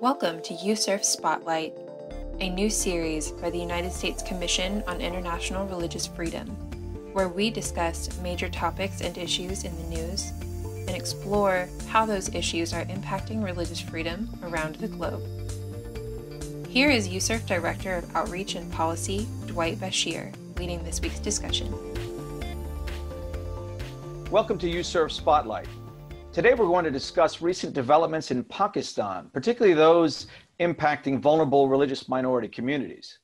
Welcome to USCIRF Spotlight, a new series by the United States Commission on International Religious Freedom, where we discuss major topics and issues in the news and explore how those issues are impacting religious freedom around the globe. Here is USCIRF Director of Outreach and Policy, Dwight Bashir, leading this week's discussion. Welcome to USCIRF Spotlight. Today we're going to discuss recent developments in Pakistan, particularly those impacting vulnerable religious minority communities.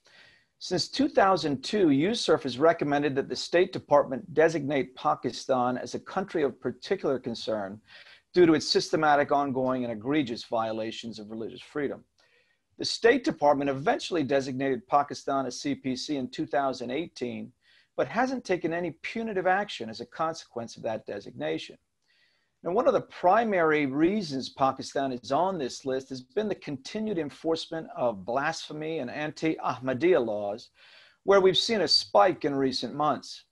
Since 2002, USCIRF has recommended that the State Department designate Pakistan as a country of particular concern due to its systematic, ongoing, and egregious violations of religious freedom. The State Department eventually designated Pakistan as CPC in 2018, but hasn't taken any punitive action as a consequence of that designation. Now, one of the primary reasons Pakistan is on this list has been the continued enforcement of blasphemy and anti Ahmadiyya laws, where we've seen a spike in recent months.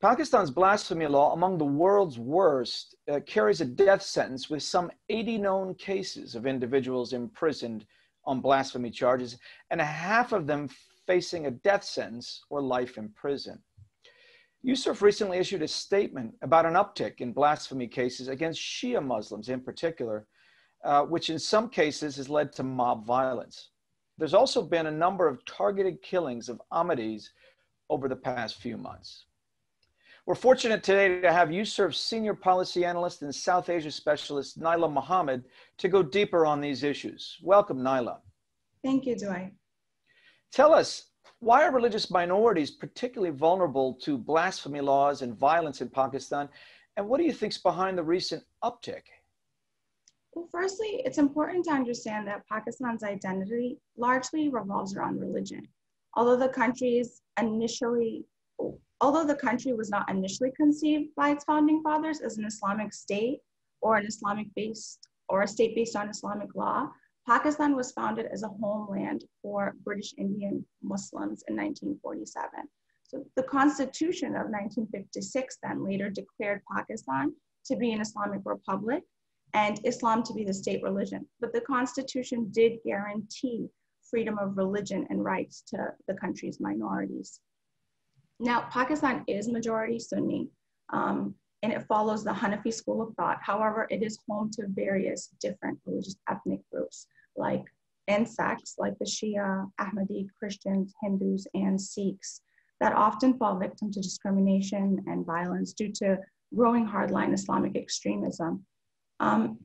Pakistan's blasphemy law, among the world's worst, uh, carries a death sentence with some 80 known cases of individuals imprisoned on blasphemy charges, and a half of them facing a death sentence or life in prison. USCIRF recently issued a statement about an uptick in blasphemy cases against Shia Muslims in particular, uh, which in some cases has led to mob violence. There's also been a number of targeted killings of Ahmadis over the past few months. We're fortunate today to have USCIRF's senior policy analyst and South Asia specialist, Naila Mohammed, to go deeper on these issues. Welcome, Naila. Thank you, Dwight. Tell us, why are religious minorities particularly vulnerable to blasphemy laws and violence in Pakistan? And what do you think is behind the recent uptick? Well, firstly, it's important to understand that Pakistan's identity largely revolves around religion. Although the country's initially, although the country was not initially conceived by its founding fathers as an Islamic state or an Islamic based or a state based on Islamic law, Pakistan was founded as a homeland for British Indian Muslims in 1947. So the Constitution of 1956 then later declared Pakistan to be an Islamic republic and Islam to be the state religion. But the Constitution did guarantee freedom of religion and rights to the country's minorities. Now, Pakistan is majority Sunni, um, and it follows the Hanafi school of thought. However, it is home to various different religious ethnic groups like and sects like the Shia, Ahmadi, Christians, Hindus, and Sikhs that often fall victim to discrimination and violence due to growing hardline Islamic extremism. Um,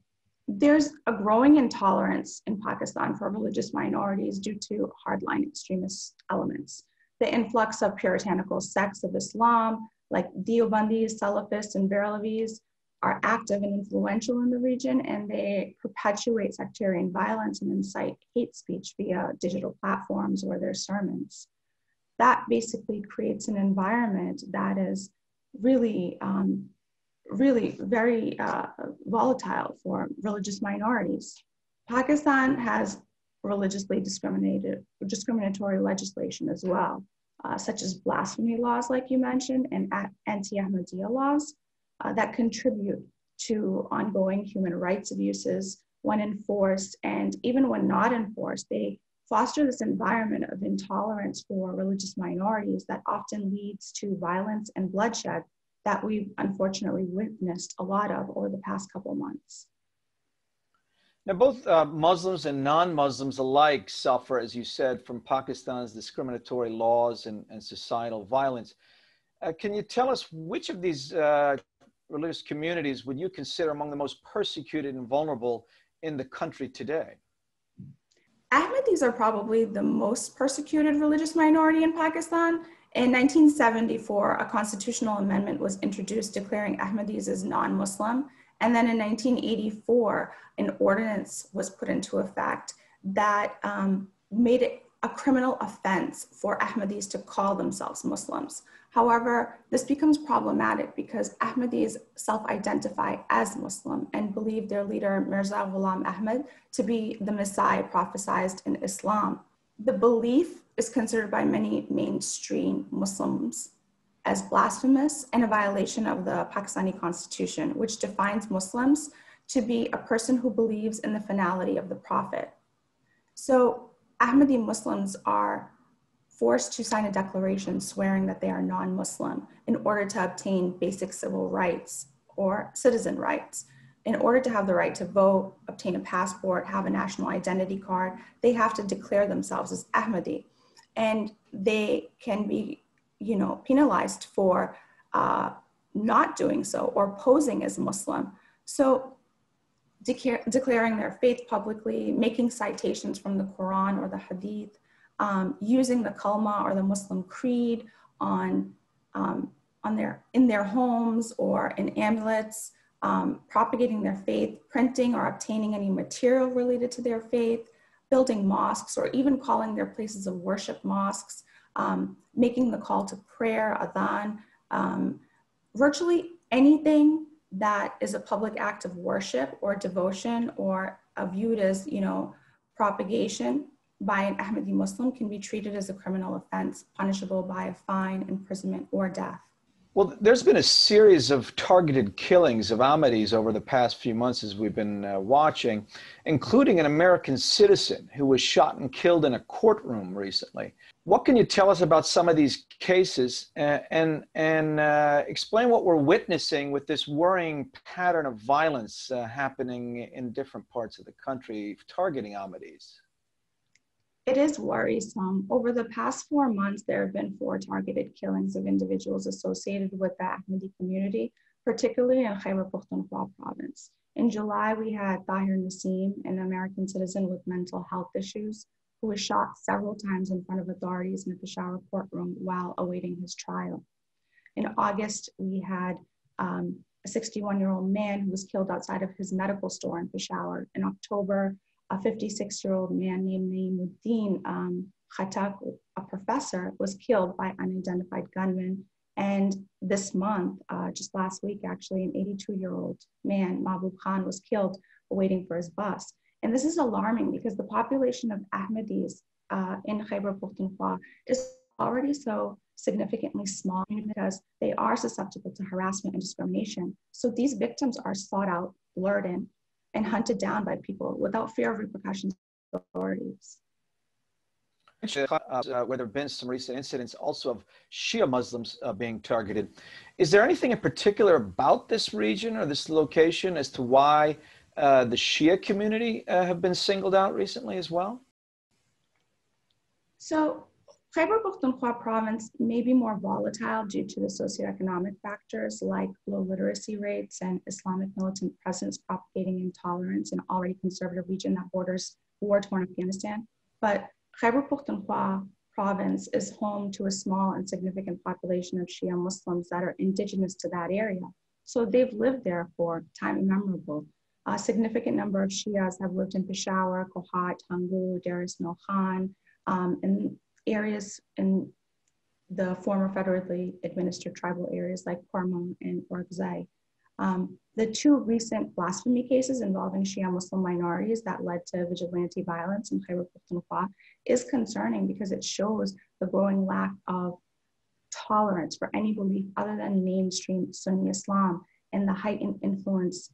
there's a growing intolerance in Pakistan for religious minorities due to hardline extremist elements. The influx of puritanical sects of Islam, like Deobandis, Salafists, and Barelvis, are active and influential in the region, and they perpetuate sectarian violence and incite hate speech via digital platforms or their sermons. That basically creates an environment that is really, um, really very uh, volatile for religious minorities. Pakistan has religiously discriminated, discriminatory legislation as well, uh, such as blasphemy laws, like you mentioned, and anti-Ahmadiyya laws uh, that contribute to ongoing human rights abuses when enforced and even when not enforced. They foster this environment of intolerance for religious minorities that often leads to violence and bloodshed that we've unfortunately witnessed a lot of over the past couple months. Now, both uh, Muslims and non Muslims alike suffer, as you said, from Pakistan's discriminatory laws and, and societal violence. Uh, can you tell us which of these uh, religious communities would you consider among the most persecuted and vulnerable in the country today? Ahmadis are probably the most persecuted religious minority in Pakistan. In 1974, a constitutional amendment was introduced declaring Ahmadis as non Muslim. And then in 1984, an ordinance was put into effect that um, made it a criminal offense for Ahmadis to call themselves Muslims. However, this becomes problematic because Ahmadis self-identify as Muslim and believe their leader Mirza Ghulam Ahmad to be the Messiah prophesied in Islam. The belief is considered by many mainstream Muslims as blasphemous and a violation of the Pakistani constitution, which defines Muslims to be a person who believes in the finality of the prophet. So Ahmadi Muslims are forced to sign a declaration swearing that they are non Muslim in order to obtain basic civil rights or citizen rights. In order to have the right to vote, obtain a passport, have a national identity card, they have to declare themselves as Ahmadi. And they can be, you know, penalized for uh, not doing so or posing as Muslim. So declaring their faith publicly, making citations from the Quran or the Hadith, um, using the kalma or the Muslim creed on, um, on their, in their homes or in amulets, um, propagating their faith, printing or obtaining any material related to their faith, building mosques or even calling their places of worship mosques, um, making the call to prayer, adhan, um, virtually anything that is a public act of worship or devotion or viewed as, you know, propagation by an Ahmadi Muslim can be treated as a criminal offense, punishable by a fine, imprisonment, or death. Well, there's been a series of targeted killings of Ahmadis over the past few months as we've been uh, watching, including an American citizen who was shot and killed in a courtroom recently. What can you tell us about some of these cases and, and, and uh, explain what we're witnessing with this worrying pattern of violence uh, happening in different parts of the country targeting Ahmadis? It is worrisome. Over the past four months, there have been four targeted killings of individuals associated with the Ahmadi community, particularly in Khyber Pakhtunkhwa province. In July, we had Tahir Nasim, an American citizen with mental health issues, who was shot several times in front of authorities in the Peshawar courtroom while awaiting his trial. In August, we had um, a 61 year old man who was killed outside of his medical store in Peshawar. In October, a 56 year old man named Naimuddin um, Khatak, a professor, was killed by unidentified gunmen. And this month, uh, just last week, actually, an 82 year old man, Mahbub Khan, was killed waiting for his bus. And this is alarming because the population of Ahmadis uh, in Khyber Pakhtunkhwa is already so significantly small because they are susceptible to harassment and discrimination. So these victims are sought out, lured in, and hunted down by people without fear of repercussions authorities. Uh, where there have been some recent incidents also of Shia Muslims uh, being targeted. Is there anything in particular about this region or this location as to why uh, the Shia community uh, have been singled out recently as well? So Khyber Pakhtunkhwa province may be more volatile due to the socioeconomic factors like low literacy rates and Islamic militant presence propagating intolerance in an already conservative region that borders war-torn Afghanistan. But Khyber Pakhtunkhwa province is home to a small and significant population of Shia Muslims that are indigenous to that area. So they've lived there for time immemorable. A significant number of Shias have lived in Peshawar, Kohat, Hangu, Dera Ismail Khan, um, and areas in the former federally administered tribal areas like Kurram and Orakzai. Um, the two recent blasphemy cases involving Shia Muslim minorities that led to vigilante violence in Khyber Pakhtunkhwa is concerning because it shows the growing lack of tolerance for any belief other than mainstream Sunni Islam and the heightened influence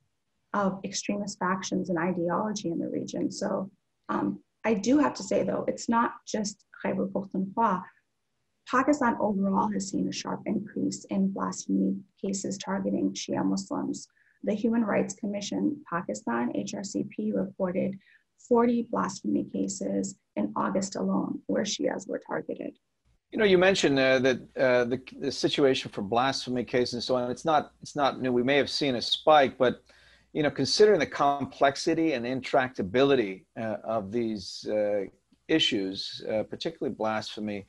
of extremist factions and ideology in the region. So um, I do have to say though, it's not just Khyber Pakhtunkhwa, Pakistan overall has seen a sharp increase in blasphemy cases targeting Shia Muslims. The Human Rights Commission, Pakistan, HRCP, reported 40 blasphemy cases in August alone where Shias were targeted. You know, you mentioned uh, that uh, the, the situation for blasphemy cases and so on. It's not it's not new. We may have seen a spike, but you know, considering the complexity and intractability uh, of these uh, issues, uh, particularly blasphemy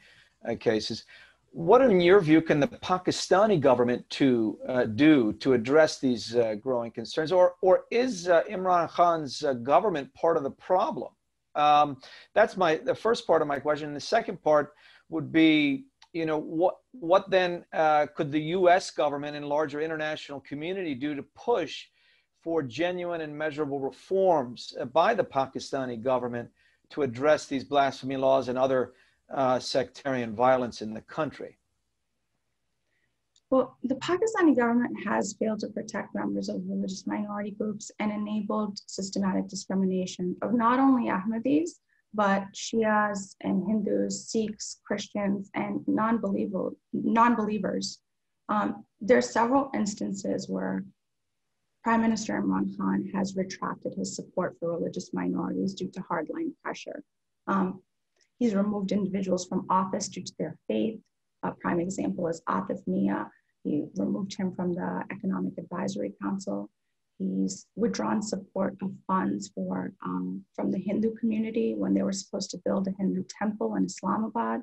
uh, cases. What, in your view, can the Pakistani government to uh, do to address these uh, growing concerns, or or is uh, Imran Khan's uh, government part of the problem? Um, that's my the first part of my question. The second part would be, you know, what what then could the U.S. government and larger international community do to push for genuine and measurable reforms by the Pakistani government to address these blasphemy laws and other uh, sectarian violence in the country? Well, the Pakistani government has failed to protect members of religious minority groups and enabled systematic discrimination of not only Ahmadis, but Shias and Hindus, Sikhs, Christians, and non-believer, non-believers. Um, there are several instances where Prime Minister Imran Khan has retracted his support for religious minorities due to hardline pressure. Um, he's removed individuals from office due to their faith. A prime example is Atif Mian. He removed him from the Economic Advisory Council. He's withdrawn support of funds for um, from the Hindu community when they were supposed to build a Hindu temple in Islamabad.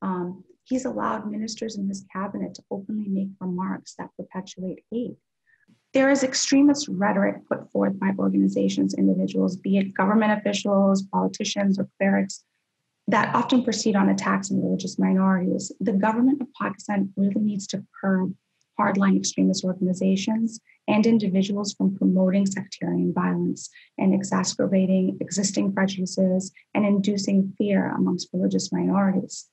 Um, he's allowed ministers in his cabinet to openly make remarks that perpetuate hate. There is extremist rhetoric put forth by organizations, individuals, be it government officials, politicians, or clerics, that often proceed on attacks on religious minorities. The government of Pakistan really needs to curb hardline extremist organizations and individuals from promoting sectarian violence and exacerbating existing prejudices and inducing fear amongst religious minorities.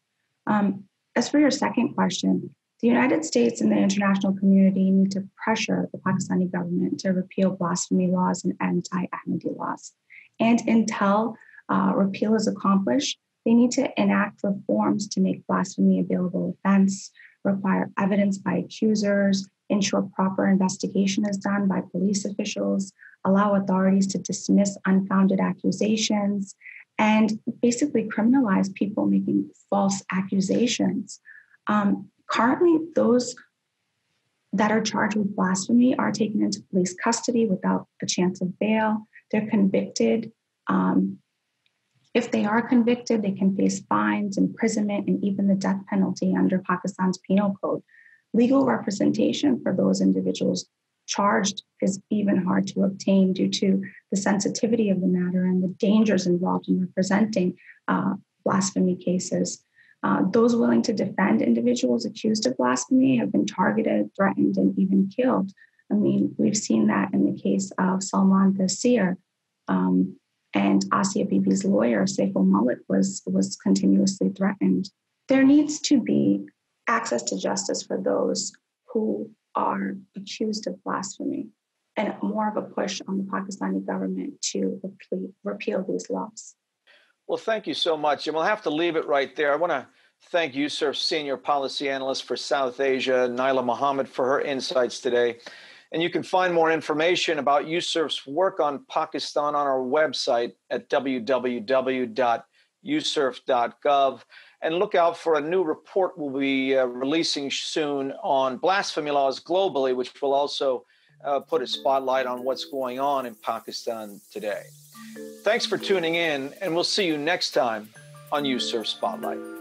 Um, as for your second question, the United States and the international community need to pressure the Pakistani government to repeal blasphemy laws and anti Ahmadi laws. And until uh, repeal is accomplished, they need to enact reforms to make blasphemy a offense, require evidence by accusers, ensure proper investigation is done by police officials, allow authorities to dismiss unfounded accusations, and basically criminalize people making false accusations. Um, currently, those that are charged with blasphemy are taken into police custody without a chance of bail. They're convicted. Um, if they are convicted, they can face fines, imprisonment, and even the death penalty under Pakistan's penal code. Legal representation for those individuals charged is even hard to obtain due to the sensitivity of the matter and the dangers involved in representing uh, blasphemy cases. Uh, those willing to defend individuals accused of blasphemy have been targeted, threatened, and even killed. I mean, we've seen that in the case of Salman Taseer, um, and Asia Bibi's lawyer, Saiful Mulook, was, was continuously threatened. There needs to be access to justice for those who are accused of blasphemy and more of a push on the Pakistani government to repeal, repeal these laws. Well, thank you so much. And we'll have to leave it right there. I want to thank USCIRF Senior Policy Analyst for South Asia, Naila Mohammed, for her insights today. And you can find more information about USCIRF's work on Pakistan on our website at www.uscirf.gov. And look out for a new report we'll be uh, releasing soon on blasphemy laws globally, which will also uh, put a spotlight on what's going on in Pakistan today. Thanks for tuning in, and we'll see you next time on USCIRF Spotlight.